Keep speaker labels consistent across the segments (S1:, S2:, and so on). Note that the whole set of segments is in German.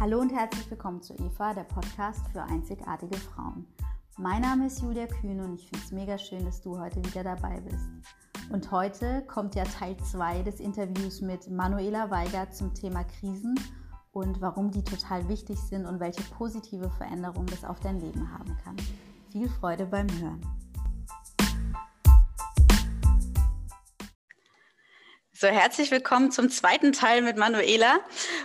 S1: Hallo und herzlich willkommen zu Eva, der Podcast für einzigartige Frauen. Mein Name ist Julia Kühn und ich finde es mega schön, dass du heute wieder dabei bist. Und heute kommt ja Teil 2 des Interviews mit Manuela Weigert zum Thema Krisen und warum die total wichtig sind und welche positive Veränderung das auf dein Leben haben kann. Viel Freude beim Hören. So, herzlich willkommen zum zweiten Teil mit Manuela.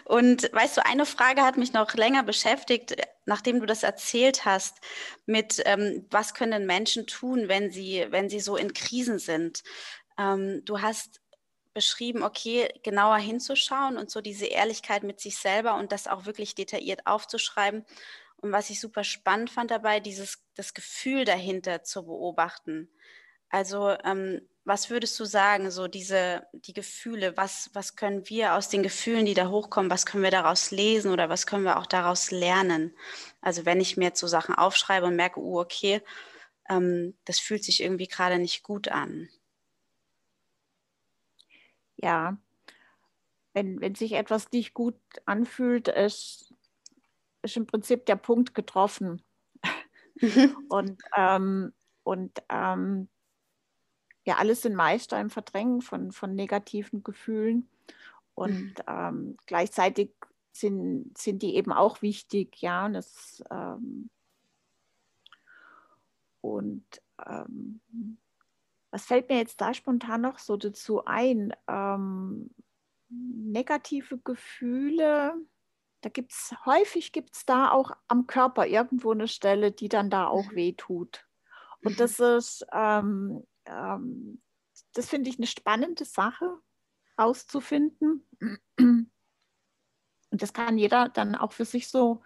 S1: Und weißt du, eine Frage hat mich noch länger beschäftigt, nachdem du das erzählt hast, mit ähm, was können Menschen tun, wenn sie, wenn sie so in Krisen sind. Ähm, du hast beschrieben, okay, genauer hinzuschauen und so diese Ehrlichkeit mit sich selber und das auch wirklich detailliert aufzuschreiben. Und was ich super spannend fand dabei, dieses das Gefühl dahinter zu beobachten. Also ähm, was würdest du sagen, so diese, die Gefühle, was, was können wir aus den Gefühlen, die da hochkommen, was können wir daraus lesen oder was können wir auch daraus lernen? Also wenn ich mir jetzt so Sachen aufschreibe und merke, uh, okay, ähm, das fühlt sich irgendwie gerade nicht gut an.
S2: Ja, wenn, wenn sich etwas nicht gut anfühlt, ist, ist im Prinzip der Punkt getroffen. und ähm, und ähm, ja, alles sind Meister im Verdrängen von, von negativen Gefühlen. Und mhm. ähm, gleichzeitig sind, sind die eben auch wichtig, ja. Und, das, ähm, und ähm, was fällt mir jetzt da spontan noch so dazu ein? Ähm, negative Gefühle, da gibt es häufig gibt es da auch am Körper irgendwo eine Stelle, die dann da auch mhm. wehtut. Und mhm. das ist ähm, ähm, das finde ich eine spannende Sache auszufinden. Und das kann jeder dann auch für sich so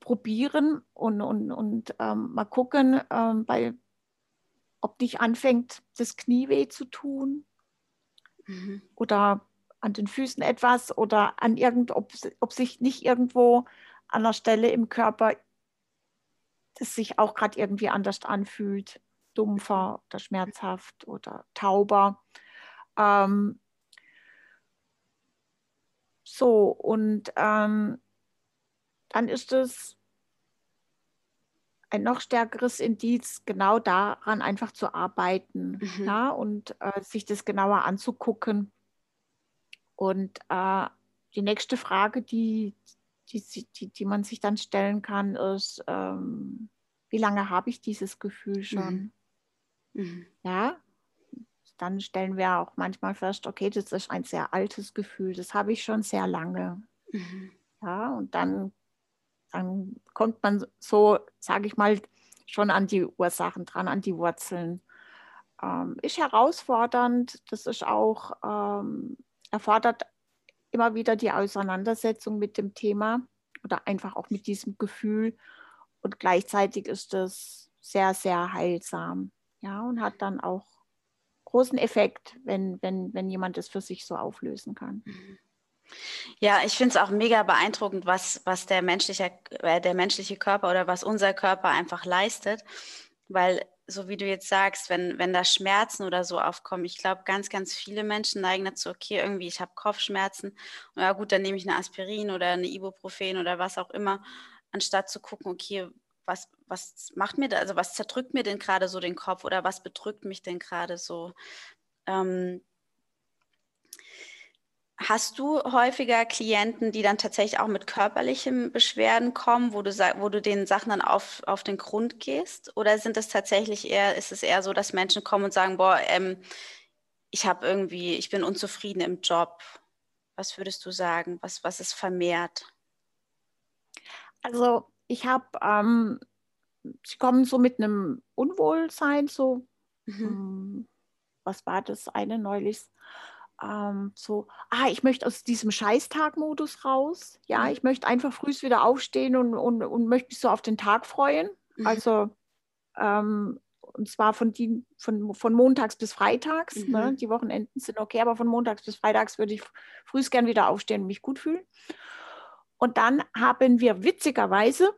S2: probieren und, und, und ähm, mal gucken, ähm, bei, ob dich anfängt, das Knie weh zu tun mhm. oder an den Füßen etwas oder an irgend, ob, ob sich nicht irgendwo an der Stelle im Körper das sich auch gerade irgendwie anders anfühlt dumpfer oder schmerzhaft oder tauber. Ähm, so, und ähm, dann ist es ein noch stärkeres Indiz, genau daran einfach zu arbeiten mhm. ja, und äh, sich das genauer anzugucken. Und äh, die nächste Frage, die, die, die, die man sich dann stellen kann, ist, ähm, wie lange habe ich dieses Gefühl schon? Mhm. Mhm. Ja, dann stellen wir auch manchmal fest, okay, das ist ein sehr altes Gefühl, das habe ich schon sehr lange. Mhm. Ja, und dann, dann kommt man so, sage ich mal, schon an die Ursachen dran, an die Wurzeln. Ähm, ist herausfordernd, das ist auch, ähm, erfordert immer wieder die Auseinandersetzung mit dem Thema oder einfach auch mit diesem Gefühl. Und gleichzeitig ist es sehr, sehr heilsam ja, und hat dann auch großen Effekt, wenn, wenn, wenn jemand das für sich so auflösen kann. Mhm.
S1: Ja, ich finde es auch mega beeindruckend, was, was der, menschliche, äh, der menschliche Körper oder was unser Körper einfach leistet. Weil, so wie du jetzt sagst, wenn, wenn da Schmerzen oder so aufkommen, ich glaube, ganz, ganz viele Menschen neigen dazu, okay, irgendwie, ich habe Kopfschmerzen. Ja gut, dann nehme ich eine Aspirin oder eine Ibuprofen oder was auch immer, anstatt zu gucken, okay, was, was macht mir da, also was zerdrückt mir denn gerade so den Kopf oder was bedrückt mich denn gerade so? Ähm, Hast du häufiger Klienten, die dann tatsächlich auch mit körperlichen Beschwerden kommen, wo du, wo du den Sachen dann auf, auf den Grund gehst? Oder sind es tatsächlich eher, ist es eher so, dass Menschen kommen und sagen, boah, ähm, ich habe irgendwie, ich bin unzufrieden im Job. Was würdest du sagen? Was, was ist vermehrt?
S2: Also ich habe, ähm, sie kommen so mit einem Unwohlsein, so, mhm. ähm, was war das eine neulich? Ähm, so, ah, ich möchte aus diesem Scheißtag-Modus raus. Ja, mhm. ich möchte einfach früh wieder aufstehen und, und, und möchte mich so auf den Tag freuen. Mhm. Also, ähm, und zwar von, die, von, von montags bis freitags. Mhm. Ne? Die Wochenenden sind okay, aber von montags bis freitags würde ich früh gern wieder aufstehen und mich gut fühlen. Und dann haben wir witzigerweise,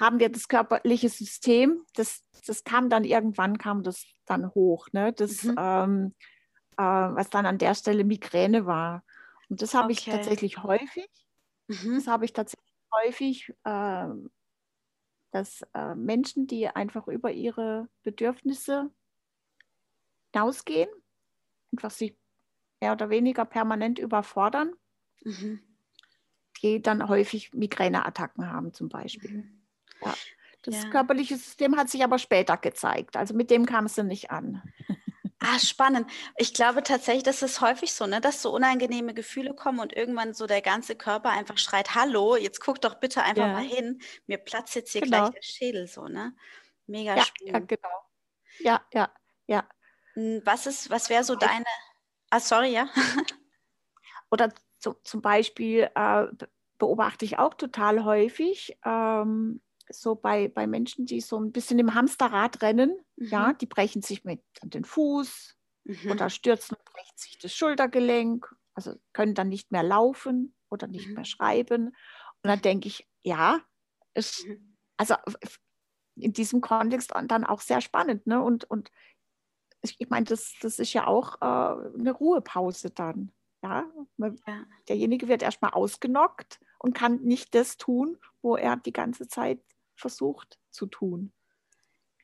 S2: haben wir das körperliche System, das, das kam dann irgendwann, kam das dann hoch, ne? das, mhm. ähm, äh, was dann an der Stelle Migräne war. Und das habe okay. ich tatsächlich häufig. Mhm. Das habe ich tatsächlich häufig, äh, dass äh, Menschen, die einfach über ihre Bedürfnisse hinausgehen, einfach sich mehr oder weniger permanent überfordern, mhm. die dann häufig Migräneattacken haben zum Beispiel. Mhm. Ja. Das ja. körperliche System hat sich aber später gezeigt. Also mit dem kam es dann nicht an.
S1: Ah, spannend. Ich glaube tatsächlich, das ist häufig so, ne, dass so unangenehme Gefühle kommen und irgendwann so der ganze Körper einfach schreit, hallo, jetzt guck doch bitte einfach ja. mal hin. Mir platzt jetzt hier genau. gleich der Schädel so, ne? Mega
S2: ja,
S1: spannend.
S2: Ja, genau. Ja, ja, ja.
S1: Hm, was ist, was wäre so deine, ah, sorry, ja.
S2: Oder so, zum Beispiel äh, beobachte ich auch total häufig, ähm, so bei, bei Menschen, die so ein bisschen im Hamsterrad rennen, mhm. ja, die brechen sich mit den Fuß mhm. oder stürzen und brechen sich das Schultergelenk, also können dann nicht mehr laufen oder nicht mhm. mehr schreiben. Und dann denke ich, ja, ist, mhm. also in diesem Kontext dann auch sehr spannend. Ne? Und, und ich meine, das, das ist ja auch äh, eine Ruhepause dann. Ja? ja. Derjenige wird erstmal ausgenockt und kann nicht das tun, wo er die ganze Zeit versucht zu tun?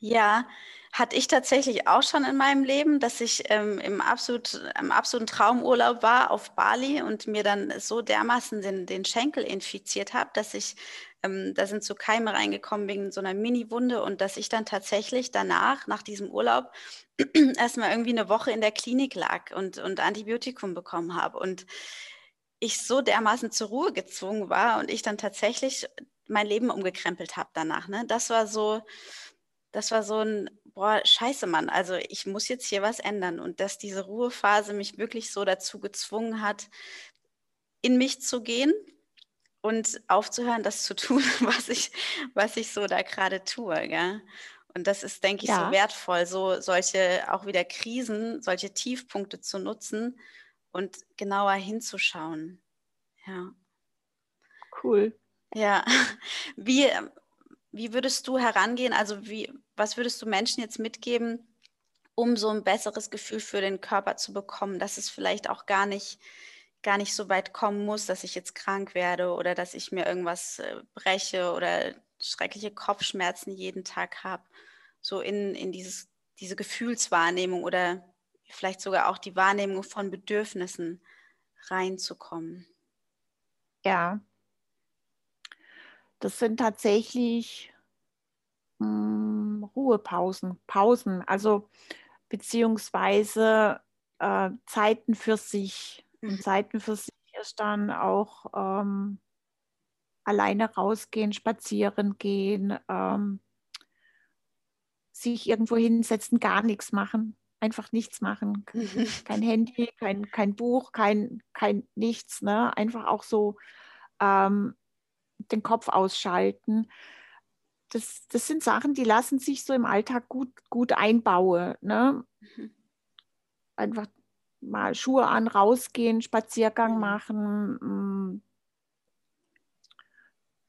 S1: Ja, hatte ich tatsächlich auch schon in meinem Leben, dass ich ähm, im, absolut, im absoluten Traumurlaub war auf Bali und mir dann so dermaßen den, den Schenkel infiziert habe, dass ich, ähm, da sind so Keime reingekommen wegen so einer Mini-Wunde und dass ich dann tatsächlich danach, nach diesem Urlaub, erstmal irgendwie eine Woche in der Klinik lag und, und Antibiotikum bekommen habe. Und ich so dermaßen zur Ruhe gezwungen war und ich dann tatsächlich mein Leben umgekrempelt habe danach. Ne? Das war so, das war so ein, boah, scheiße, Mann, also ich muss jetzt hier was ändern. Und dass diese Ruhephase mich wirklich so dazu gezwungen hat, in mich zu gehen und aufzuhören, das zu tun, was ich, was ich so da gerade tue. Gell? Und das ist, denke ich, ja. so wertvoll, so solche auch wieder Krisen, solche Tiefpunkte zu nutzen und genauer hinzuschauen. Ja.
S2: Cool.
S1: Ja, wie, wie würdest du herangehen? Also wie, was würdest du Menschen jetzt mitgeben, um so ein besseres Gefühl für den Körper zu bekommen, dass es vielleicht auch gar nicht, gar nicht so weit kommen muss, dass ich jetzt krank werde oder dass ich mir irgendwas äh, breche oder schreckliche Kopfschmerzen jeden Tag habe, so in, in dieses, diese Gefühlswahrnehmung oder vielleicht sogar auch die Wahrnehmung von Bedürfnissen reinzukommen.
S2: Ja, das sind tatsächlich mh, hm, Ruhepausen, Pausen, also beziehungsweise äh, Zeiten für sich. Und mhm. Zeiten für sich ist dann auch ähm, alleine rausgehen, spazieren gehen, ähm, sich irgendwo hinsetzen, gar nichts machen, einfach nichts machen. Mhm. Kein Handy, kein, kein Buch, kein, kein nichts. Ne? Einfach auch so ähm, den Kopf ausschalten. Das, das sind Sachen, die lassen sich so im Alltag gut, gut einbauen. Ne? Mhm. Einfach mal Schuhe an, rausgehen, Spaziergang mhm. machen, mm.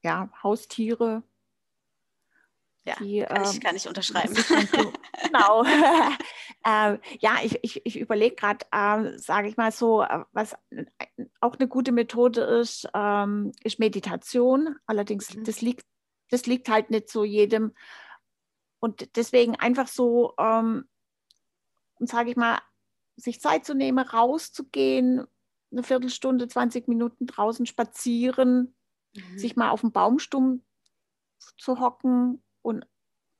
S2: ja, Haustiere.
S1: Ja, die, kann, ich, ähm, kann ich unterschreiben.
S2: genau. äh, ja, ich, ich, ich überlege gerade, äh, sage ich mal so, äh, was auch eine gute Methode ist, ähm, ist Meditation. Allerdings, mhm. das, liegt, das liegt halt nicht so jedem. Und deswegen einfach so, ähm, sage ich mal, sich Zeit zu nehmen, rauszugehen, eine Viertelstunde, 20 Minuten draußen spazieren, mhm. sich mal auf den Baumstumm zu hocken und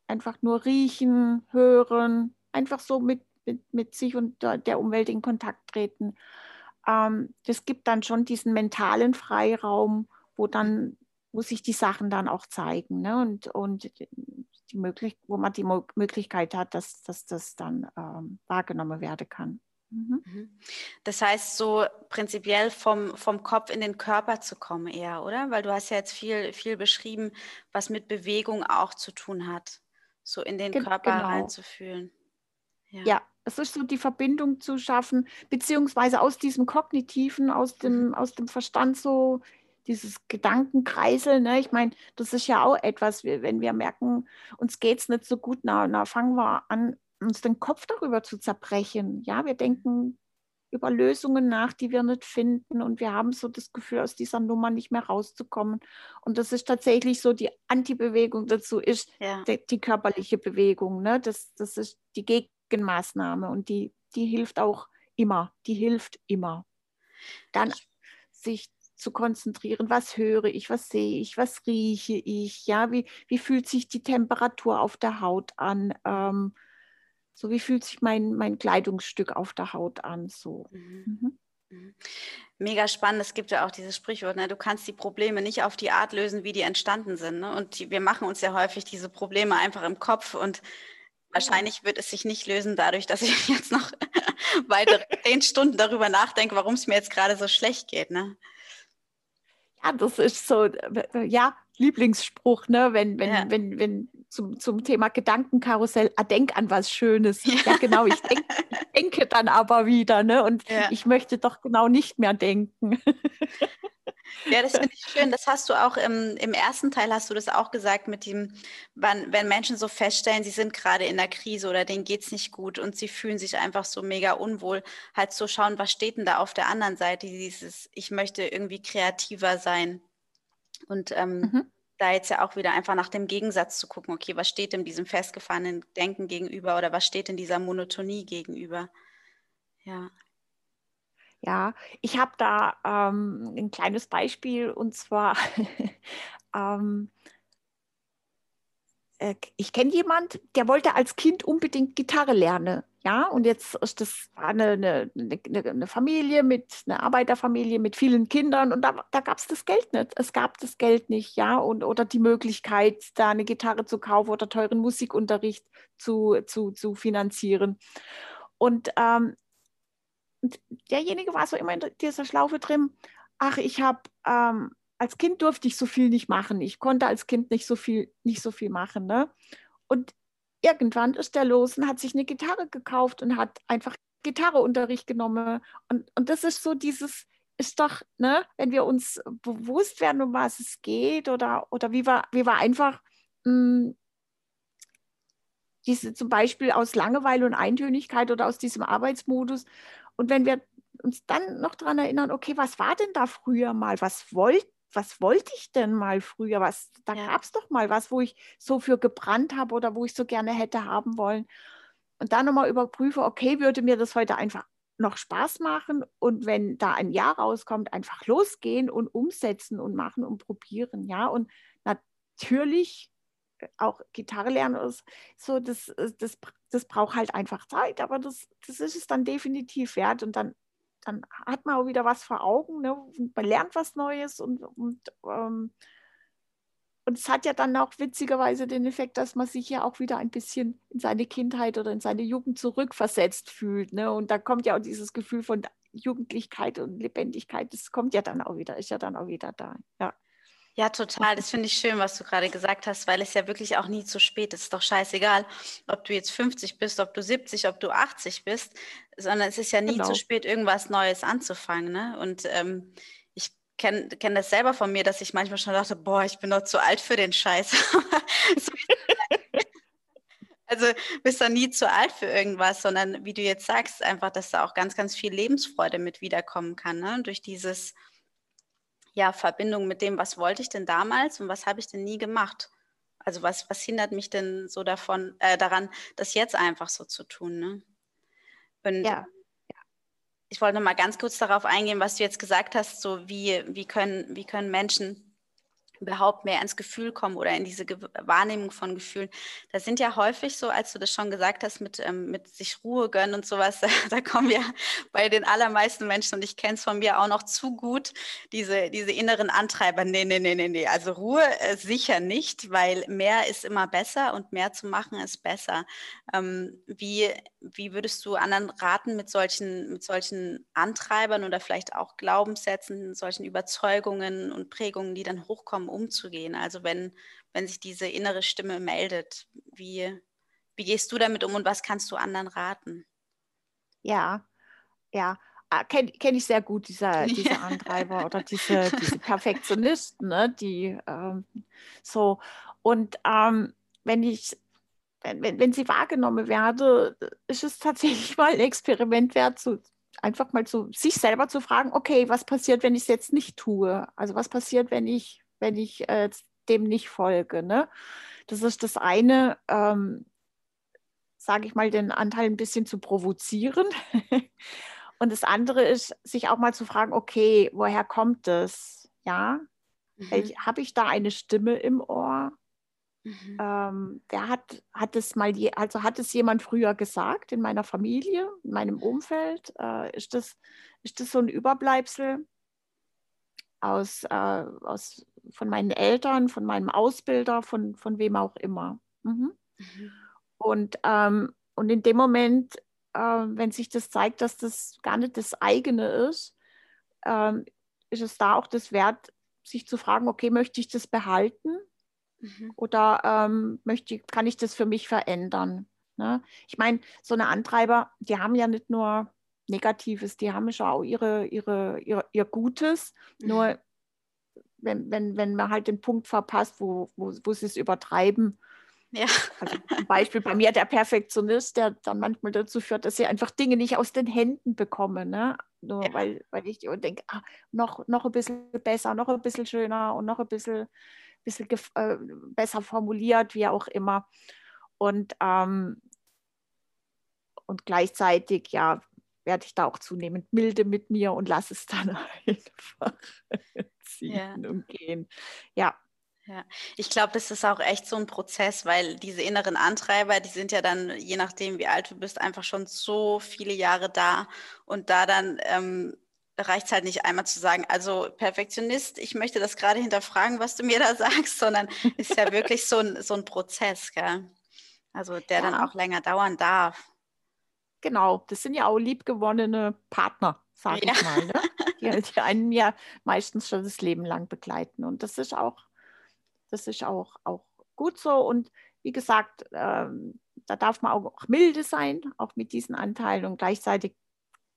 S2: einfach nur riechen, hören, einfach so mit, mit, mit sich und der Umwelt in Kontakt treten. Ähm, das gibt dann schon diesen mentalen Freiraum, wo dann, wo sich die Sachen dann auch zeigen. Ne? Und, und die möglich wo man die Möglichkeit hat, dass, dass das dann ähm, wahrgenommen werden kann.
S1: Mhm. mhm. Das heißt, so prinzipiell vom, vom Kopf in den Körper zu kommen eher, oder? Weil du hast ja jetzt viel, viel beschrieben, was mit Bewegung auch zu tun hat, so in den Ge Körper genau. reinzufühlen.
S2: Ja. ja. es ist so die Verbindung zu schaffen, beziehungsweise aus diesem Kognitiven, aus dem, mhm. aus dem Verstand so dieses Gedankenkreisel, ne? ich meine, das ist ja auch etwas, wenn wir merken, uns geht es nicht so gut, na, na fangen wir an, uns den Kopf darüber zu zerbrechen. Ja, wir denken über Lösungen nach, die wir nicht finden. Und wir haben so das Gefühl, aus dieser Nummer nicht mehr rauszukommen. Und das ist tatsächlich so, die Antibewegung dazu ist ja. die, die, körperliche Bewegung. Ne? Das, das ist die Gegenmaßnahme und die, die hilft auch immer. Die hilft immer. Dann sich zu konzentrieren, was höre ich, was sehe ich, was rieche ich, ja, wie, wie fühlt sich die Temperatur auf der Haut an, ähm, so wie fühlt sich mein, mein Kleidungsstück auf der Haut an, so. Mhm.
S1: Mhm. mhm. Mega spannend. Es gibt ja auch dieses Sprichwort, ne? du kannst die Probleme nicht auf die Art lösen, wie die entstanden sind. Ne? Und die, wir machen uns ja häufig diese Probleme einfach im Kopf und wahrscheinlich wird es sich nicht lösen dadurch, dass ich jetzt noch weitere zehn Stunden darüber nachdenke, warum es mir jetzt gerade so schlecht geht. Ne?
S2: Ja, das ist so, ja, Lieblingsspruch, ne? wenn, wenn, ja. wenn, wenn zum, zum Thema Gedankenkarussell, ah, denk an was Schönes. Ja, ja genau, ich, denk, ich, denke dann aber wieder, ne? Und ja. ich möchte doch genau nicht mehr denken.
S1: Ja, das finde ich schön. Das hast du auch im, im ersten Teil hast du das auch gesagt mit dem, wann, wenn Menschen so feststellen, sie sind gerade in der Krise oder denen geht es nicht gut und sie fühlen sich einfach so mega unwohl, halt so schauen, was steht denn da auf der anderen Seite, dieses, ich möchte irgendwie kreativer sein. Und ähm, mhm. da jetzt ja auch wieder einfach nach dem Gegensatz zu gucken, okay, was steht in diesem festgefahrenen Denken gegenüber oder was steht in dieser Monotonie gegenüber? Ja.
S2: Ja, ich habe da ähm, ein kleines Beispiel und zwar, ähm, äh, ich kenne jemand, der wollte als Kind unbedingt Gitarre lernen. Ja, und jetzt ist das eine, eine, eine, Familie mit einer Arbeiterfamilie mit vielen Kindern und da, da gab es das Geld nicht. Es gab das Geld nicht, ja, und oder die Möglichkeit, da eine Gitarre zu kaufen oder teuren Musikunterricht zu, zu, zu finanzieren. Und ähm, und derjenige war so immer in dieser Schlaufe drin, ach, ich habe, ähm, als Kind durfte ich so viel nicht machen. Ich konnte als Kind nicht so viel, nicht so viel machen. Ne? Und irgendwann ist der los und hat sich eine Gitarre gekauft und hat einfach Gitarreunterricht genommen. Und, und das ist so dieses, ist doch, ne, wenn wir uns bewusst werden, um was es geht oder, oder wie wir, wie wir einfach mh, hm, diese zum Beispiel aus Langeweile und Eintönigkeit oder aus diesem Arbeitsmodus und wenn wir uns dann noch daran erinnern, okay, was war denn da früher mal? Was wollte was wollte ich denn mal früher? Was, da ja. gab es doch mal was, wo ich so für gebrannt habe oder wo ich so gerne hätte haben wollen. Und dann nochmal überprüfe, okay, würde mir das heute einfach noch Spaß machen und wenn da ein Jahr rauskommt, einfach losgehen und umsetzen und machen und probieren, ja. Und natürlich auch Gitarre lernen ist so, das, äh, das, das braucht halt einfach Zeit, aber das, das ist es dann definitiv wert und dann, dann hat man auch wieder was vor Augen, ne? man lernt was Neues und, und, ähm, und es hat ja dann auch witzigerweise den Effekt, dass man sich ja auch wieder ein bisschen in seine Kindheit oder in seine Jugend zurückversetzt fühlt. Ne? Und da kommt ja auch dieses Gefühl von Jugendlichkeit und Lebendigkeit, das kommt ja dann auch wieder, ist ja dann auch wieder da. Ja.
S1: Ja, total. Das finde ich schön, was du gerade gesagt hast, weil es ja wirklich auch nie zu spät ist. Es ist doch scheißegal, ob du jetzt 50 bist, ob du 70, ob du 80 bist, sondern es ist ja nie genau. zu spät, irgendwas Neues anzufangen. Ne? Und ähm, ich kenne kenn das selber von mir, dass ich manchmal schon dachte, boah, ich bin doch zu alt für den Scheiß. also bist du nie zu alt für irgendwas, sondern wie du jetzt sagst, einfach, dass da auch ganz, ganz viel Lebensfreude mit wiederkommen kann. Ne? Durch dieses ja, Verbindung mit dem, was wollte ich denn damals und was habe ich denn nie gemacht? Also was, was hindert mich denn so davon, äh, daran, das jetzt einfach so zu tun? Ne? Und ja. ich wollte noch mal ganz kurz darauf eingehen, was du jetzt gesagt hast, so wie, wie, können, wie können Menschen überhaupt mehr ins Gefühl kommen oder in diese Ge Wahrnehmung von Gefühlen. Das sind ja häufig so, als du das schon gesagt hast, mit, ähm, mit sich Ruhe gönnen und sowas, da, da kommen ja bei den allermeisten Menschen, und ich kenne es von mir auch noch zu gut, diese, diese inneren Antreiber, nee, nee, nee, nee, nee, also Ruhe äh, sicher nicht, weil mehr ist immer besser und mehr zu machen ist besser. Ähm, wie, wie würdest du anderen raten, mit solchen, mit solchen Antreibern oder vielleicht auch Glaubenssätzen, solchen Überzeugungen und Prägungen, die dann hochkommen, umzugehen? Also wenn, wenn sich diese innere Stimme meldet, wie, wie gehst du damit um und was kannst du anderen raten?
S2: Ja, ja, ah, kenne kenn ich sehr gut, diese, diese Antreiber oder diese, diese Perfektionisten, ne, die ähm, so. Und ähm, wenn ich wenn, wenn sie wahrgenommen werde, ist es tatsächlich mal ein Experiment wert, zu, einfach mal zu sich selber zu fragen, okay, was passiert, wenn ich es jetzt nicht tue? Also was passiert, wenn ich, wenn ich äh, dem nicht folge? Ne? Das ist das eine, ähm, sage ich mal, den Anteil ein bisschen zu provozieren. Und das andere ist, sich auch mal zu fragen, okay, woher kommt das? Ja, mhm. habe ich da eine Stimme im Ohr? Mhm. Ähm, wer hat, hat es mal, je, also hat es jemand früher gesagt in meiner Familie, in meinem Umfeld? Äh, ist, das, ist das so ein Überbleibsel aus, äh, aus, von meinen Eltern, von meinem Ausbilder, von, von wem auch immer? Mhm. Mhm. Und, ähm, und in dem Moment, äh, wenn sich das zeigt, dass das gar nicht das eigene ist, ähm, ist es da auch das Wert, sich zu fragen, okay, möchte ich das behalten? Mhm. Oder ähm, möchte, kann ich das für mich verändern? Ne? Ich meine, so eine Antreiber, die haben ja nicht nur Negatives, die haben schon auch ihre, ihre, ihre ihr Gutes. Mhm. Nur wenn, wenn, wenn man halt den Punkt verpasst, wo, wo, wo sie es übertreiben. Ja. Also ein Beispiel bei mir der Perfektionist, der dann manchmal dazu führt, dass sie einfach Dinge nicht aus den Händen bekommen. Ne? Nur ja. weil, weil ich denke, ah, noch, noch ein bisschen besser, noch ein bisschen schöner und noch ein bisschen bisschen äh, besser formuliert, wie auch immer. Und, ähm, und gleichzeitig, ja, werde ich da auch zunehmend milde mit mir und lasse es dann einfach ziehen ja. und gehen. Ja.
S1: Ja, ich glaube, das ist auch echt so ein Prozess, weil diese inneren Antreiber, die sind ja dann, je nachdem, wie alt du bist, einfach schon so viele Jahre da. Und da dann ähm, reicht es halt nicht einmal zu sagen, also Perfektionist, ich möchte das gerade hinterfragen, was du mir da sagst, sondern ist ja wirklich so ein, so ein Prozess, gell? Also der ja. dann auch länger dauern darf.
S2: Genau, das sind ja auch liebgewonnene Partner, sage ja. ich mal, ne? die, die einen ja meistens schon das Leben lang begleiten. Und das ist auch, das ist auch, auch gut so. Und wie gesagt, ähm, da darf man auch milde sein, auch mit diesen Anteilen und gleichzeitig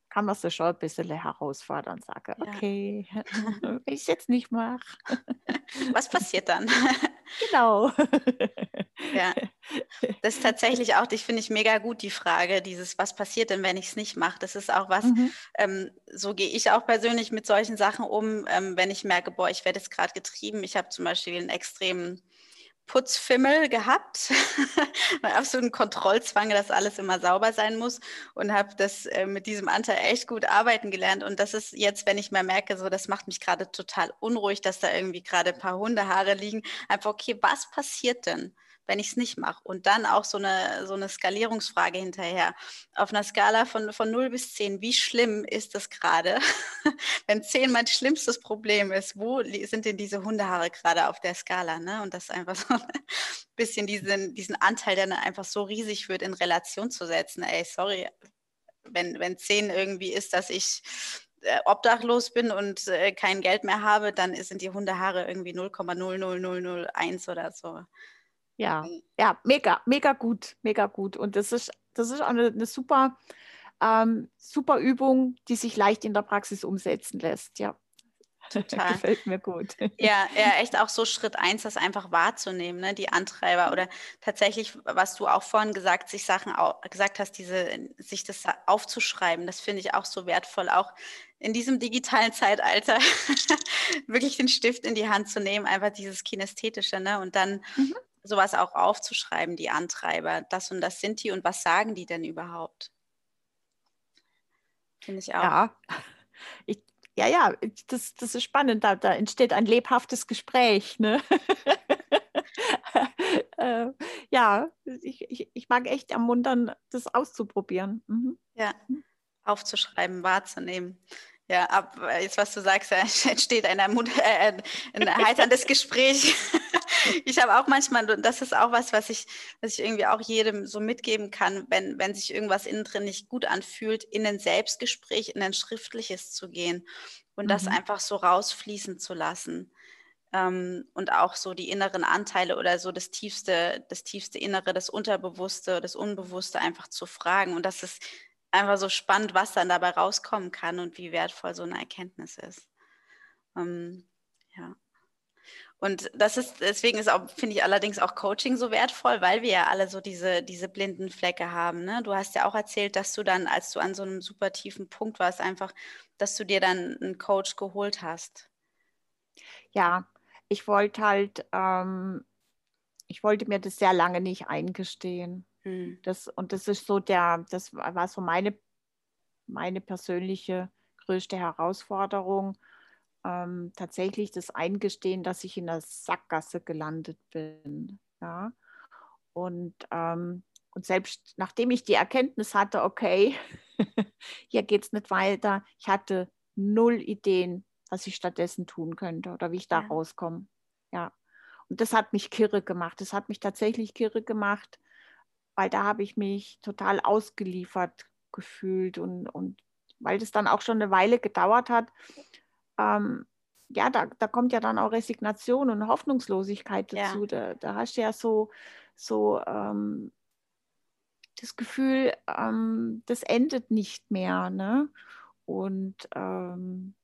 S2: kann man sich schon ein bisschen herausfordern, sage, ja. okay, wenn ich es jetzt nicht mache.
S1: Was passiert dann?
S2: Genau.
S1: Ja, das ist tatsächlich auch, ich finde ich mega gut, die Frage, dieses, was passiert denn, wenn ich es nicht mache? Das ist auch was, mhm. ähm, so gehe ich auch persönlich mit solchen Sachen um, ähm, wenn ich merke, boah, ich werde jetzt gerade getrieben. Ich habe zum Beispiel einen extremen Putzfimmel gehabt, absoluten Kontrollzwang, dass alles immer sauber sein muss und habe das äh, mit diesem Anteil echt gut arbeiten gelernt. Und das ist jetzt, wenn ich mal merke, so das macht mich gerade total unruhig, dass da irgendwie gerade ein paar Hundehaare liegen, einfach okay, was passiert denn? Wenn ich es nicht mache. Und dann auch so eine, so eine Skalierungsfrage hinterher. Auf einer Skala von, von 0 bis 10, wie schlimm ist das gerade? wenn 10 mein schlimmstes Problem ist, wo sind denn diese Hundehaare gerade auf der Skala? Ne? Und das einfach so ein bisschen diesen, diesen Anteil, der dann einfach so riesig wird, in Relation zu setzen. Ey, sorry, wenn, wenn 10 irgendwie ist, dass ich äh, obdachlos bin und äh, kein Geld mehr habe, dann sind die Hundehaare irgendwie 0,00001 oder so.
S2: Ja, ja, mega, mega gut, mega gut. Und das ist, das ist auch eine, eine super, ähm, super Übung, die sich leicht in der Praxis umsetzen lässt. Ja. Total. Gefällt mir gut.
S1: Ja, ja, echt auch so Schritt eins, das einfach wahrzunehmen, ne? die Antreiber oder tatsächlich, was du auch vorhin gesagt, sich Sachen auch, gesagt hast, diese, sich das aufzuschreiben, das finde ich auch so wertvoll, auch in diesem digitalen Zeitalter wirklich den Stift in die Hand zu nehmen, einfach dieses Kinästhetische, ne? Und dann mhm sowas auch aufzuschreiben, die Antreiber. Das und das sind die und was sagen die denn überhaupt?
S2: Finde ich auch. Ja, ich, ja, ja, das, das ist spannend. Da, da entsteht ein lebhaftes Gespräch. Ne? äh, ja, ich, ich, ich mag echt ermuntern, das auszuprobieren. Mhm.
S1: Ja, aufzuschreiben, wahrzunehmen. Ja, ab jetzt, was du sagst, entsteht ein, äh, ein erheiterndes Gespräch. Ich habe auch manchmal, und das ist auch was, was ich, was ich irgendwie auch jedem so mitgeben kann, wenn, wenn sich irgendwas innen drin nicht gut anfühlt, in ein Selbstgespräch, in ein schriftliches zu gehen und mhm. das einfach so rausfließen zu lassen. Ähm, und auch so die inneren Anteile oder so das tiefste, das tiefste Innere, das Unterbewusste, das Unbewusste einfach zu fragen. Und das ist einfach so spannend, was dann dabei rauskommen kann und wie wertvoll so eine Erkenntnis ist. Ähm, ja. Und das ist, deswegen ist auch, finde ich allerdings auch Coaching so wertvoll, weil wir ja alle so diese, diese blinden Flecke haben. Ne? Du hast ja auch erzählt, dass du dann, als du an so einem super tiefen Punkt warst, einfach, dass du dir dann einen Coach geholt hast.
S2: Ja, ich wollte halt, ähm, ich wollte mir das sehr lange nicht eingestehen. Hm. Das, und das ist so der, das war so meine, meine persönliche größte Herausforderung ähm, tatsächlich das Eingestehen, dass ich in der Sackgasse gelandet bin. Ja? Und, ähm, und selbst nachdem ich die Erkenntnis hatte, okay, hier geht es nicht weiter, ich hatte null Ideen, was ich stattdessen tun könnte oder wie ich da ja. rauskomme. Ja. Und das hat mich kirre gemacht. Das hat mich tatsächlich kirre gemacht, weil da habe ich mich total ausgeliefert gefühlt und, und weil das dann auch schon eine Weile gedauert hat, ähm, ja, da, da kommt ja dann auch Resignation und Hoffnungslosigkeit dazu. Ja. Da, da hast du ja so, so ähm, das Gefühl, ähm, das endet nicht mehr. Ne? Und ähm,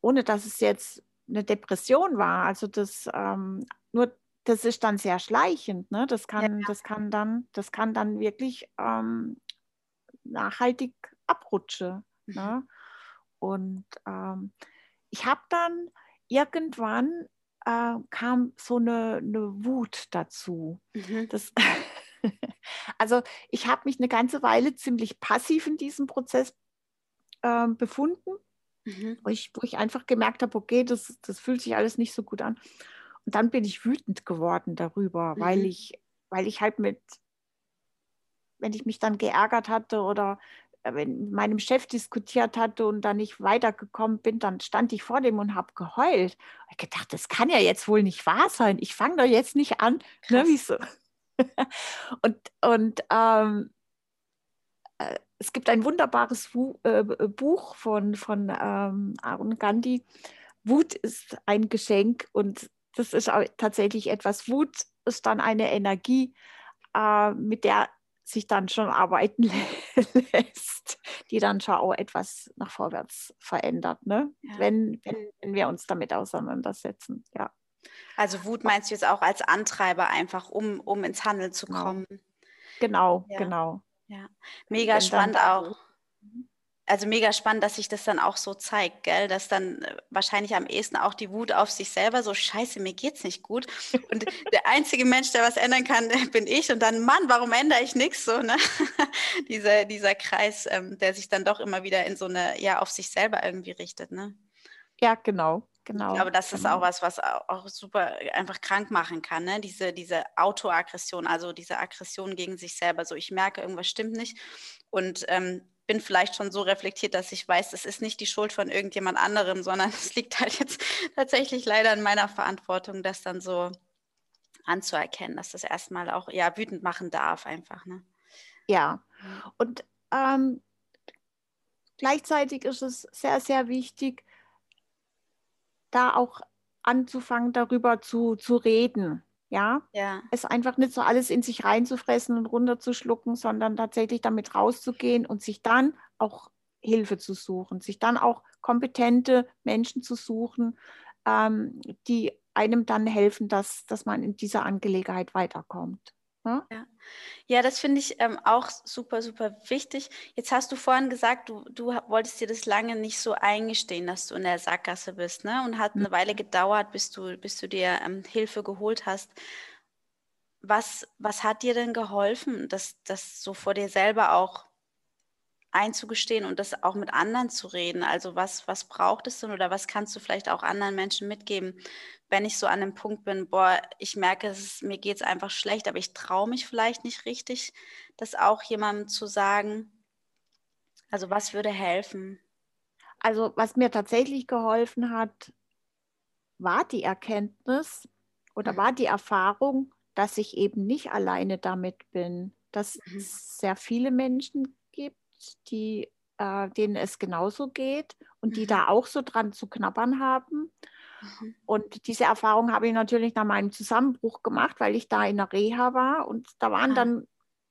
S2: ohne dass es jetzt eine Depression war, also das ähm, nur das ist dann sehr schleichend. Ne? Das, kann, ja. das, kann dann, das kann dann wirklich ähm, nachhaltig abrutschen. Ne? Mhm. Ne? Und ähm, ich habe dann irgendwann äh, kam so eine, eine Wut dazu. Mhm. Das, also ich habe mich eine ganze Weile ziemlich passiv in diesem Prozess äh, befunden, mhm. wo, ich, wo ich einfach gemerkt habe, okay, das, das fühlt sich alles nicht so gut an. Und dann bin ich wütend geworden darüber, mhm. weil ich, weil ich halt mit, wenn ich mich dann geärgert hatte oder mit meinem Chef diskutiert hatte und dann nicht weitergekommen bin, dann stand ich vor dem und habe geheult. Ich gedacht, das kann ja jetzt wohl nicht wahr sein. Ich fange doch jetzt nicht an. Ne, so. und und ähm, äh, es gibt ein wunderbares äh, Buch von, von ähm, Aaron Gandhi. Wut ist ein Geschenk und das ist tatsächlich etwas. Wut ist dann eine Energie, äh, mit der sich dann schon arbeiten lässt, die dann schon auch etwas nach vorwärts verändert, ne? Ja. wenn, wenn, wenn wir uns damit auseinandersetzen. Ja.
S1: Also Wut meinst du jetzt auch als Antreiber einfach, um, um ins Handeln zu
S2: genau.
S1: kommen?
S2: Genau, ja. genau.
S1: Ja, mega spannend auch. Also mega spannend, dass sich das dann auch so zeigt, gell? dass dann äh, wahrscheinlich am ehesten auch die Wut auf sich selber so, scheiße, mir geht's nicht gut. Und der einzige Mensch, der was ändern kann, bin ich. Und dann, Mann, warum ändere ich nichts? So, ne? dieser, dieser Kreis, ähm, der sich dann doch immer wieder in so eine, ja, auf sich selber irgendwie richtet. Ne?
S2: Ja, genau. Genau,
S1: ich glaube, das
S2: genau.
S1: ist auch was, was auch super einfach krank machen kann, ne? Diese, diese Autoaggression, also diese Aggression gegen sich selber. So, ich merke, irgendwas stimmt nicht. Und ähm, bin vielleicht schon so reflektiert, dass ich weiß, es ist nicht die Schuld von irgendjemand anderem, sondern es liegt halt jetzt tatsächlich leider in meiner Verantwortung, das dann so anzuerkennen, dass das erstmal auch ja wütend machen darf einfach. Ne?
S2: Ja, und ähm, gleichzeitig ist es sehr, sehr wichtig, da auch anzufangen, darüber zu, zu reden. Ja?
S1: ja,
S2: es einfach nicht so alles in sich reinzufressen und runterzuschlucken, sondern tatsächlich damit rauszugehen und sich dann auch Hilfe zu suchen, sich dann auch kompetente Menschen zu suchen, ähm, die einem dann helfen, dass, dass man in dieser Angelegenheit weiterkommt.
S1: Ja, ja das finde ich ähm, auch super, super wichtig. Jetzt hast du vorhin gesagt, du, du wolltest dir das lange nicht so eingestehen, dass du in der Sackgasse bist, ne? Und hat eine mhm. Weile gedauert, bis du, bis du dir ähm, Hilfe geholt hast. Was, was hat dir denn geholfen, das, das so vor dir selber auch einzugestehen und das auch mit anderen zu reden? Also was, was braucht es denn oder was kannst du vielleicht auch anderen Menschen mitgeben, wenn ich so an dem Punkt bin, boah, ich merke, ist, mir geht es einfach schlecht, aber ich traue mich vielleicht nicht richtig, das auch jemandem zu sagen. Also was würde helfen?
S2: Also was mir tatsächlich geholfen hat, war die Erkenntnis oder mhm. war die Erfahrung, dass ich eben nicht alleine damit bin, dass mhm. sehr viele Menschen gibt, die, äh, denen es genauso geht und die mhm. da auch so dran zu knabbern haben. Mhm. Und diese Erfahrung habe ich natürlich nach meinem Zusammenbruch gemacht, weil ich da in der Reha war und da waren dann,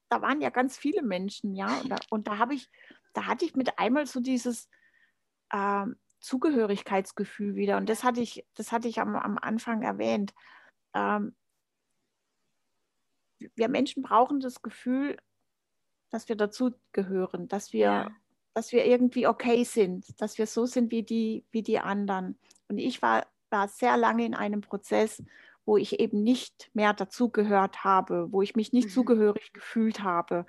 S2: da waren ja ganz viele Menschen, ja. Und da, und da habe ich, da hatte ich mit einmal so dieses, äh, Zugehörigkeitsgefühl wieder. Und das hatte ich, das hatte ich am, am Anfang erwähnt. Ähm, wir Menschen brauchen das Gefühl, dass wir dazugehören, dass wir, ja. dass wir irgendwie okay sind, dass wir so sind wie die, wie die anderen. Und ich war, war sehr lange in einem Prozess, wo ich eben nicht mehr dazugehört habe, wo ich mich nicht mhm. zugehörig gefühlt habe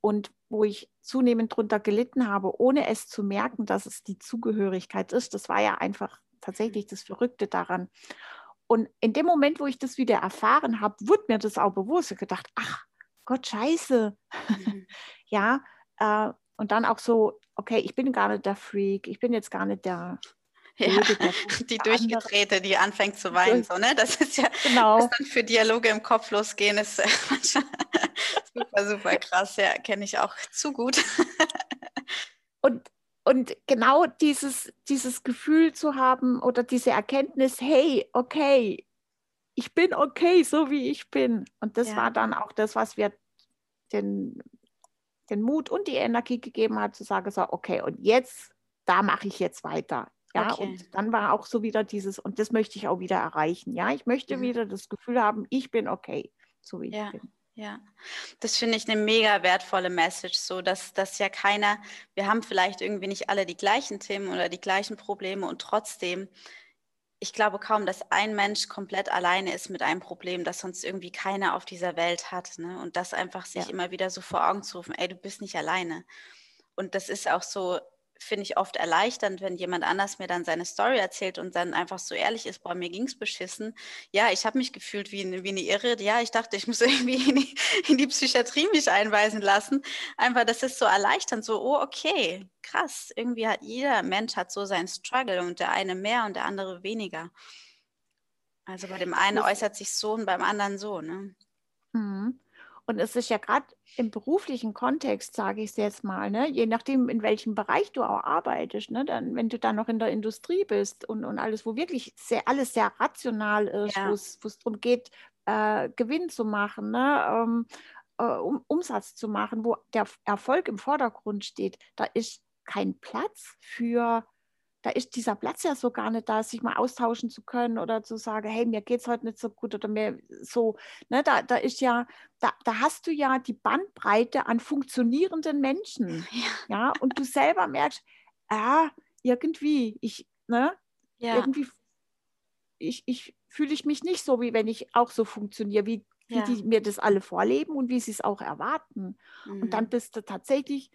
S2: und wo ich zunehmend darunter gelitten habe, ohne es zu merken, dass es die Zugehörigkeit ist. Das war ja einfach tatsächlich das Verrückte daran. Und in dem Moment, wo ich das wieder erfahren habe, wurde mir das auch bewusst. Ich gedacht, ach Gott, scheiße. Mhm. ja, äh, und dann auch so, okay, ich bin gar nicht der Freak, ich bin jetzt gar nicht der,
S1: ja, die durchgedrehte, die anfängt zu weinen. So, ne? Das ist ja, genau. was dann für Dialoge im Kopf losgehen, ist super, super krass. Ja, kenne ich auch zu gut.
S2: und, und genau dieses, dieses Gefühl zu haben oder diese Erkenntnis, hey, okay, ich bin okay, so wie ich bin. Und das ja. war dann auch das, was wir den, den Mut und die Energie gegeben hat, zu sagen, so, okay, und jetzt, da mache ich jetzt weiter. Ja, okay. und dann war auch so wieder dieses, und das möchte ich auch wieder erreichen. Ja, ich möchte mhm. wieder das Gefühl haben, ich bin okay, so wie
S1: ja.
S2: ich bin.
S1: Ja, das finde ich eine mega wertvolle Message, so dass das ja keiner, wir haben vielleicht irgendwie nicht alle die gleichen Themen oder die gleichen Probleme und trotzdem, ich glaube kaum, dass ein Mensch komplett alleine ist mit einem Problem, das sonst irgendwie keiner auf dieser Welt hat. Ne? Und das einfach sich ja. immer wieder so vor Augen zu rufen, ey, du bist nicht alleine. Und das ist auch so, finde ich oft erleichternd, wenn jemand anders mir dann seine Story erzählt und dann einfach so ehrlich ist, boah, mir ging es beschissen. Ja, ich habe mich gefühlt wie eine, wie eine Irre. Ja, ich dachte, ich muss irgendwie in die, in die Psychiatrie mich einweisen lassen. Einfach, das ist so erleichternd, so, oh, okay, krass. Irgendwie hat jeder Mensch hat so seinen Struggle und der eine mehr und der andere weniger. Also bei dem einen äußert sich so und beim anderen so, ne?
S2: Mhm. Und es ist ja gerade im beruflichen Kontext, sage ich es jetzt mal, ne, je nachdem, in welchem Bereich du auch arbeitest, ne, dann, wenn du dann noch in der Industrie bist und, und alles, wo wirklich sehr, alles sehr rational ist, ja. wo es darum geht, äh, Gewinn zu machen, ne, ähm, äh, um, Umsatz zu machen, wo der Erfolg im Vordergrund steht, da ist kein Platz für da ist dieser Platz ja so gar nicht da, sich mal austauschen zu können oder zu sagen, hey, mir geht es heute nicht so gut oder mir so, ne, da, da ist ja, da, da hast du ja die Bandbreite an funktionierenden Menschen. Ja, ja und du selber merkst, ah, irgendwie, ich, ne, ja. irgendwie, ich, ich fühle ich mich nicht so, wie wenn ich auch so funktioniere, wie, wie ja. die mir das alle vorleben und wie sie es auch erwarten. Mhm. Und dann bist du tatsächlich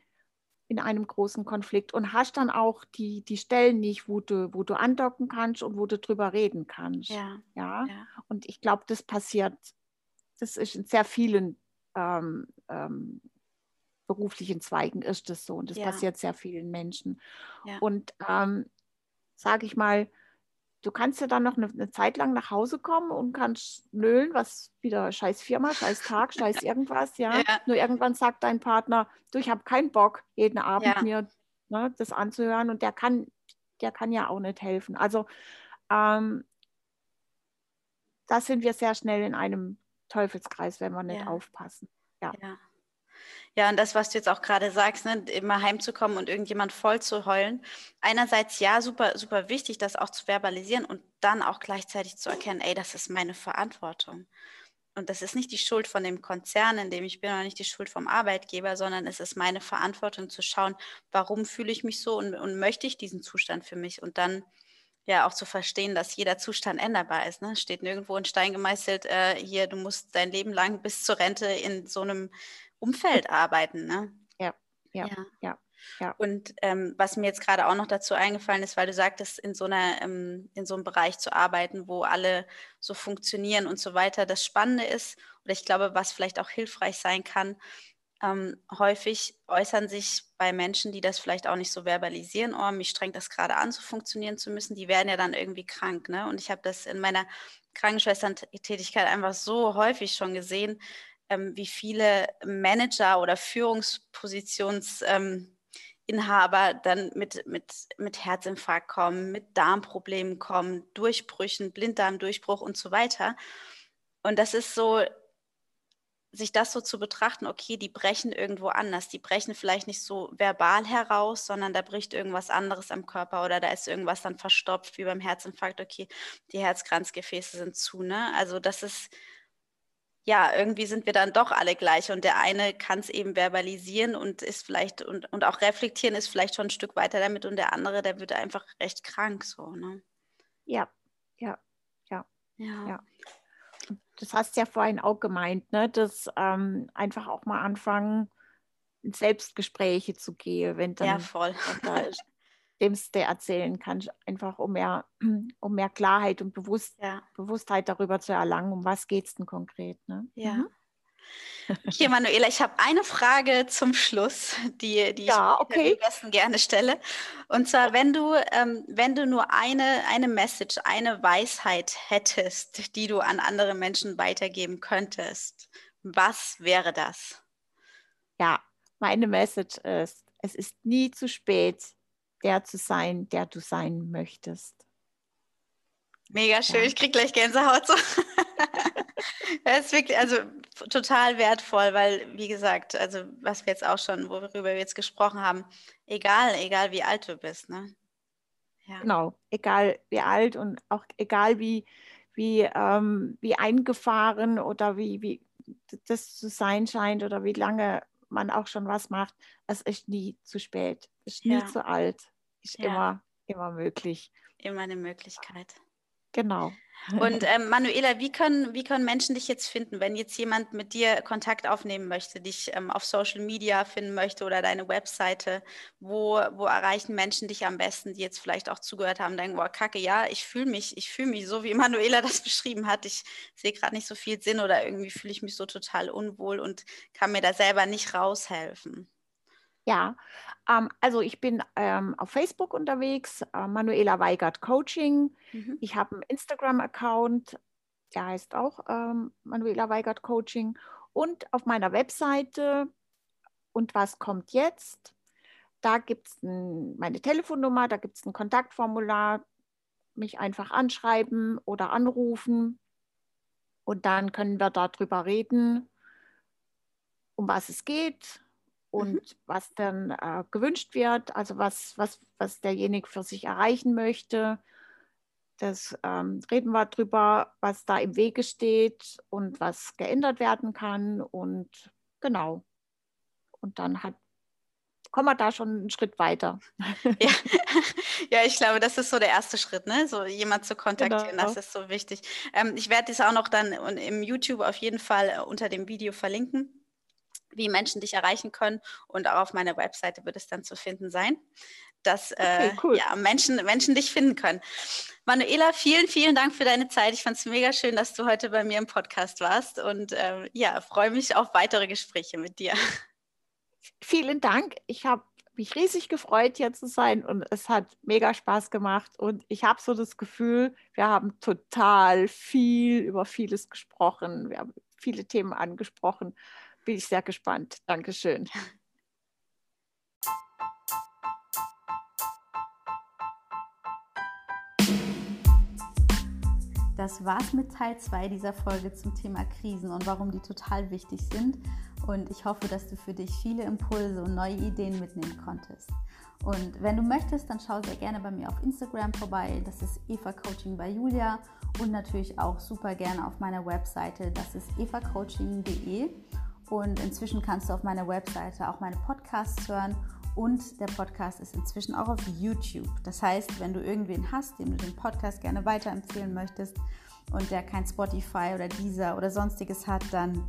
S2: in einem großen Konflikt und hast dann auch die, die Stellen nicht, wo du, wo du andocken kannst und wo du drüber reden kannst. Ja. ja? ja. Und ich glaube, das passiert, das ist in sehr vielen ähm, ähm, beruflichen Zweigen ist das so und das ja. passiert sehr vielen Menschen. Und ähm, sage ich mal, du kannst ja dann noch eine, eine, Zeit lang nach Hause kommen und kannst nölen, was wieder scheiß Firma, scheiß Tag, scheiß irgendwas, ja? ja. Nur irgendwann sagt dein Partner, du, ich habe keinen Bock, jeden Abend ja. mir ne, das anzuhören und der kann, der kann ja auch nicht helfen. Also ähm, da sind wir sehr schnell in einem Teufelskreis, wenn wir nicht ja. aufpassen.
S1: ja. Ja, und das, was du jetzt auch gerade sagst, ne, immer heimzukommen und irgendjemand voll zu heulen. Einerseits ja, super, super wichtig, das auch zu verbalisieren und dann auch gleichzeitig zu erkennen, ey, das ist meine Verantwortung. Und das ist nicht die Schuld von dem Konzern, in dem ich bin, oder nicht die Schuld vom Arbeitgeber, sondern es ist meine Verantwortung zu schauen, warum fühle ich mich so und, und möchte ich diesen Zustand für mich und dann ja auch zu verstehen, dass jeder Zustand änderbar ist. Ne? Steht nirgendwo in Stein gemeißelt, äh, hier, du musst dein Leben lang bis zur Rente in so einem Umfeld arbeiten. Ne?
S2: Ja, ja, ja. ja. Ja.
S1: Und ähm, was mir jetzt gerade auch noch dazu eingefallen ist, weil du sagtest, in so einer, ähm, in so einem Bereich zu arbeiten, wo alle so funktionieren und so weiter. Das Spannende ist, oder ich glaube, was vielleicht auch hilfreich sein kann, ähm, häufig äußern sich bei Menschen, die das vielleicht auch nicht so verbalisieren, oh, mich strengt das gerade an, so funktionieren zu müssen, die werden ja dann irgendwie krank. Ne? Und ich habe das in meiner Krankenschwestern-Tätigkeit einfach so häufig schon gesehen, ähm, wie viele Manager oder Führungspositionsinhaber ähm, dann mit, mit, mit Herzinfarkt kommen, mit Darmproblemen kommen, Durchbrüchen, Blinddarmdurchbruch und so weiter. Und das ist so, sich das so zu betrachten, okay, die brechen irgendwo anders, die brechen vielleicht nicht so verbal heraus, sondern da bricht irgendwas anderes am Körper oder da ist irgendwas dann verstopft, wie beim Herzinfarkt, okay, die Herzkranzgefäße sind zu, ne? Also das ist, ja, irgendwie sind wir dann doch alle gleich und der eine kann es eben verbalisieren und ist vielleicht und, und auch reflektieren ist vielleicht schon ein Stück weiter damit und der andere, der wird einfach recht krank so, ne?
S2: Ja, ja, ja, ja. ja das hast du ja vorhin auch gemeint, ne? dass ähm, einfach auch mal anfangen, in Selbstgespräche zu gehen, wenn dann
S1: ja, voll.
S2: Demste erzählen kannst, einfach um mehr, um mehr Klarheit und Bewusst, ja. Bewusstheit darüber zu erlangen, um was geht es denn konkret. Ne?
S1: Ja. Mhm. Okay, Manuela, ich habe eine Frage zum Schluss, die, die
S2: ja,
S1: ich
S2: okay.
S1: am besten gerne stelle. Und zwar, wenn du, ähm, wenn du nur eine, eine Message, eine Weisheit hättest, die du an andere Menschen weitergeben könntest, was wäre das?
S2: Ja, meine Message ist, es ist nie zu spät, der zu sein, der du sein möchtest.
S1: Mega schön, ja. ich kriege gleich Gänsehaut. So. Das ist wirklich, also total wertvoll, weil, wie gesagt, also was wir jetzt auch schon, worüber wir jetzt gesprochen haben, egal, egal wie alt du bist, ne?
S2: Ja. Genau, egal wie alt und auch egal wie, wie, ähm, wie eingefahren oder wie, wie das zu sein scheint oder wie lange man auch schon was macht, es ist nie zu spät, es ist nie ja. zu alt, ist ja. immer, immer möglich.
S1: Immer eine Möglichkeit.
S2: Genau.
S1: Und ähm, Manuela, wie können, wie können Menschen dich jetzt finden, wenn jetzt jemand mit dir Kontakt aufnehmen möchte, dich ähm, auf Social Media finden möchte oder deine Webseite? Wo, wo erreichen Menschen dich am besten, die jetzt vielleicht auch zugehört haben, denken, boah, kacke, ja, ich fühle mich, ich fühle mich so, wie Manuela das beschrieben hat. Ich sehe gerade nicht so viel Sinn oder irgendwie fühle ich mich so total unwohl und kann mir da selber nicht raushelfen.
S2: Ja, ähm, also ich bin ähm, auf Facebook unterwegs, äh, Manuela Weigert Coaching. Mhm. Ich habe einen Instagram-Account, der heißt auch ähm, Manuela Weigert Coaching. Und auf meiner Webseite und was kommt jetzt? Da gibt es meine Telefonnummer, da gibt es ein Kontaktformular, mich einfach anschreiben oder anrufen. Und dann können wir darüber reden, um was es geht. Und mhm. was dann äh, gewünscht wird, also was, was, was derjenige für sich erreichen möchte. Das ähm, reden wir drüber, was da im Wege steht und was geändert werden kann. Und genau. Und dann hat, kommen wir da schon einen Schritt weiter.
S1: Ja. ja, ich glaube, das ist so der erste Schritt, ne? So jemand zu kontaktieren, genau. das ist so wichtig. Ähm, ich werde das auch noch dann im YouTube auf jeden Fall äh, unter dem Video verlinken wie Menschen dich erreichen können. Und auch auf meiner Webseite wird es dann zu finden sein, dass okay, äh, cool. ja, Menschen, Menschen dich finden können. Manuela, vielen, vielen Dank für deine Zeit. Ich fand es mega schön, dass du heute bei mir im Podcast warst und äh, ja, freue mich auf weitere Gespräche mit dir.
S2: Vielen Dank. Ich habe mich riesig gefreut, hier zu sein und es hat mega Spaß gemacht und ich habe so das Gefühl, wir haben total viel über vieles gesprochen. Wir haben viele Themen angesprochen bin ich sehr gespannt. Dankeschön.
S1: Das war's mit Teil 2 dieser Folge zum Thema Krisen und warum die total wichtig sind. Und ich hoffe, dass du für dich viele Impulse und neue Ideen mitnehmen konntest. Und wenn du möchtest, dann schau sehr gerne bei mir auf Instagram vorbei. Das ist Eva Coaching bei Julia und natürlich auch super gerne auf meiner Webseite. Das ist evacoaching.de. Und inzwischen kannst du auf meiner Webseite auch meine Podcasts hören. Und der Podcast ist inzwischen auch auf YouTube. Das heißt, wenn du irgendwen hast, dem du den Podcast gerne weiterempfehlen möchtest und der kein Spotify oder Deezer oder sonstiges hat, dann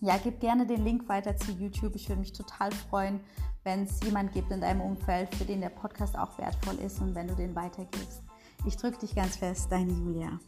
S1: ja, gib gerne den Link weiter zu YouTube. Ich würde mich total freuen, wenn es jemand gibt in deinem Umfeld, für den der Podcast auch wertvoll ist und wenn du den weitergibst. Ich drücke dich ganz fest, deine Julia.